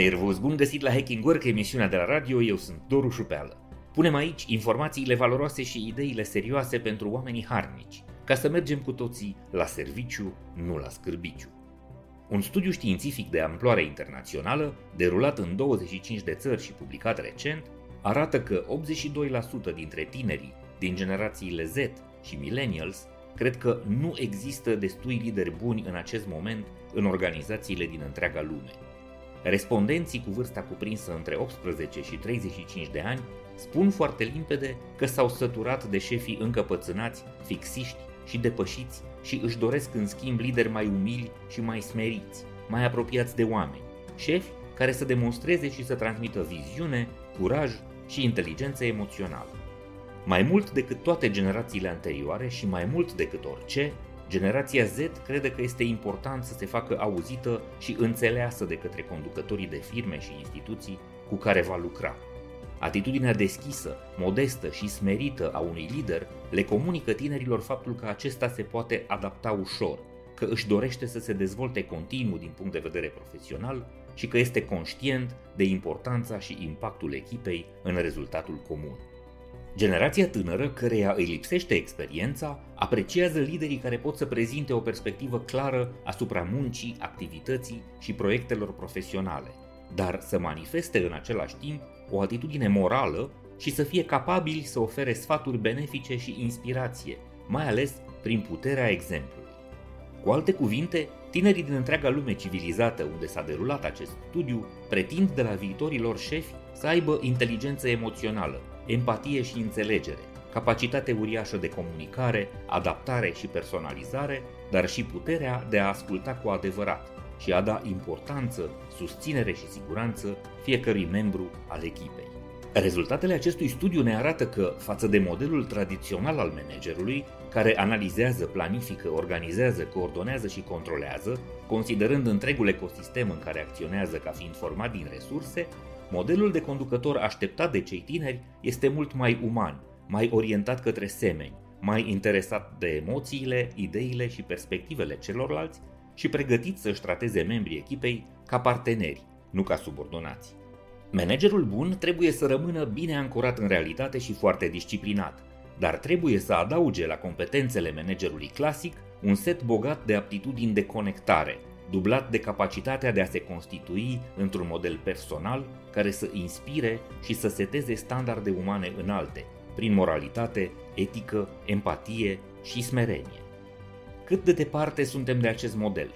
Servus, bun găsit la Hacking Work, emisiunea de la radio, eu sunt Doru Șupeală. Punem aici informațiile valoroase și ideile serioase pentru oamenii harnici, ca să mergem cu toții la serviciu, nu la scârbiciu. Un studiu științific de amploare internațională, derulat în 25 de țări și publicat recent, arată că 82% dintre tinerii din generațiile Z și millennials cred că nu există destui lideri buni în acest moment în organizațiile din întreaga lume. Respondenții cu vârsta cuprinsă între 18 și 35 de ani spun foarte limpede că s-au săturat de șefii încăpățânați, fixiști și depășiți și își doresc în schimb lideri mai umili și mai smeriți, mai apropiați de oameni, șefi care să demonstreze și să transmită viziune, curaj și inteligență emoțională. Mai mult decât toate generațiile anterioare și mai mult decât orice, generația Z crede că este important să se facă auzită și înțeleasă de către conducătorii de firme și instituții cu care va lucra. Atitudinea deschisă, modestă și smerită a unui lider le comunică tinerilor faptul că acesta se poate adapta ușor, că își dorește să se dezvolte continuu din punct de vedere profesional și că este conștient de importanța și impactul echipei în rezultatul comun. Generația tânără, căreia îi lipsește experiența, apreciază liderii care pot să prezinte o perspectivă clară asupra muncii, activității și proiectelor profesionale, dar să manifeste în același timp o atitudine morală și să fie capabili să ofere sfaturi benefice și inspirație, mai ales prin puterea exemplului. Cu alte cuvinte, tinerii din întreaga lume civilizată unde s-a derulat acest studiu pretind de la viitorilor șefi să aibă inteligență emoțională, empatie și înțelegere, capacitate uriașă de comunicare, adaptare și personalizare, dar și puterea de a asculta cu adevărat și a da importanță, susținere și siguranță fiecărui membru al echipei. Rezultatele acestui studiu ne arată că, față de modelul tradițional al managerului, care analizează, planifică, organizează, coordonează și controlează, considerând întregul ecosistem în care acționează ca fiind format din resurse, modelul de conducător așteptat de cei tineri este mult mai uman, mai orientat către semeni, mai interesat de emoțiile, ideile și perspectivele celorlalți și pregătit să-și trateze membrii echipei ca parteneri, nu ca subordonați. Managerul bun trebuie să rămână bine ancorat în realitate și foarte disciplinat, dar trebuie să adauge la competențele managerului clasic un set bogat de aptitudini de conectare, dublat de capacitatea de a se constitui într-un model personal care să inspire și să seteze standarde umane înalte, prin moralitate, etică, empatie și smerenie. Cât de departe suntem de acest model?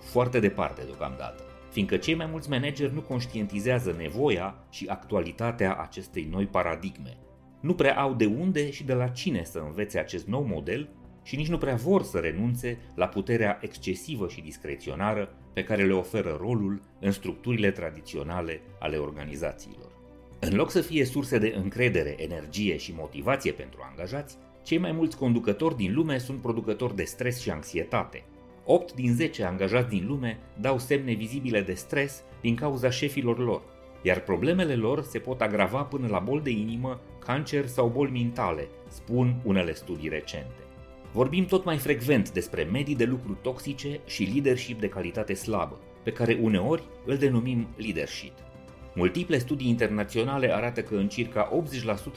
Foarte departe deocamdată, fiindcă cei mai mulți manageri nu conștientizează nevoia și actualitatea acestei noi paradigme. Nu prea au de unde și de la cine să învețe acest nou model și nici nu prea vor să renunțe la puterea excesivă și discreționară pe care le oferă rolul în structurile tradiționale ale organizațiilor. În loc să fie surse de încredere, energie și motivație pentru angajați, cei mai mulți conducători din lume sunt producători de stres și anxietate. 8 din 10 angajați din lume dau semne vizibile de stres din cauza șefilor lor, iar problemele lor se pot agrava până la bol de inimă, cancer sau boli mentale, spun unele studii recente. Vorbim tot mai frecvent despre medii de lucru toxice și leadership de calitate slabă, pe care uneori îl denumim leadership. Multiple studii internaționale arată că în circa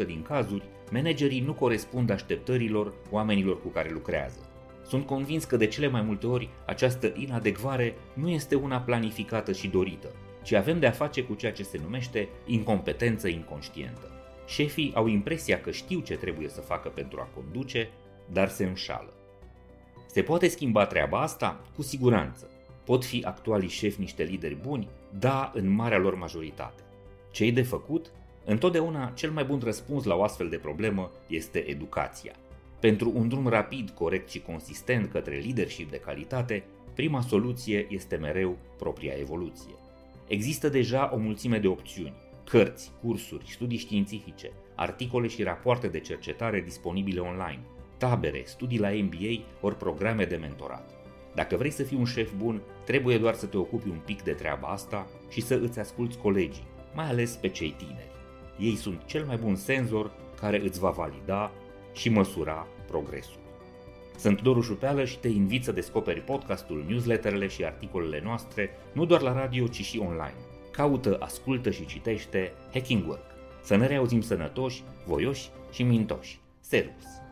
80% din cazuri, managerii nu corespund așteptărilor oamenilor cu care lucrează. Sunt convins că de cele mai multe ori această inadecvare nu este una planificată și dorită, ci avem de a face cu ceea ce se numește incompetență inconștientă. Șefii au impresia că știu ce trebuie să facă pentru a conduce, dar se înșală. Se poate schimba treaba asta? Cu siguranță. Pot fi actualii șefi niște lideri buni? Da, în marea lor majoritate. Ce de făcut? Întotdeauna cel mai bun răspuns la o astfel de problemă este educația. Pentru un drum rapid, corect și consistent către leadership de calitate, prima soluție este mereu propria evoluție. Există deja o mulțime de opțiuni, cărți, cursuri, studii științifice, articole și rapoarte de cercetare disponibile online, tabere, studii la MBA ori programe de mentorat. Dacă vrei să fii un șef bun, trebuie doar să te ocupi un pic de treaba asta și să îți asculți colegii, mai ales pe cei tineri. Ei sunt cel mai bun senzor care îți va valida și măsura progresul. Sunt Doru Șupeală și te invit să descoperi podcastul, newsletterele și articolele noastre nu doar la radio, ci și online. caută, ascultă și citește Hacking Work. Să ne reauzim sănătoși, voioși și mintoși. Servus!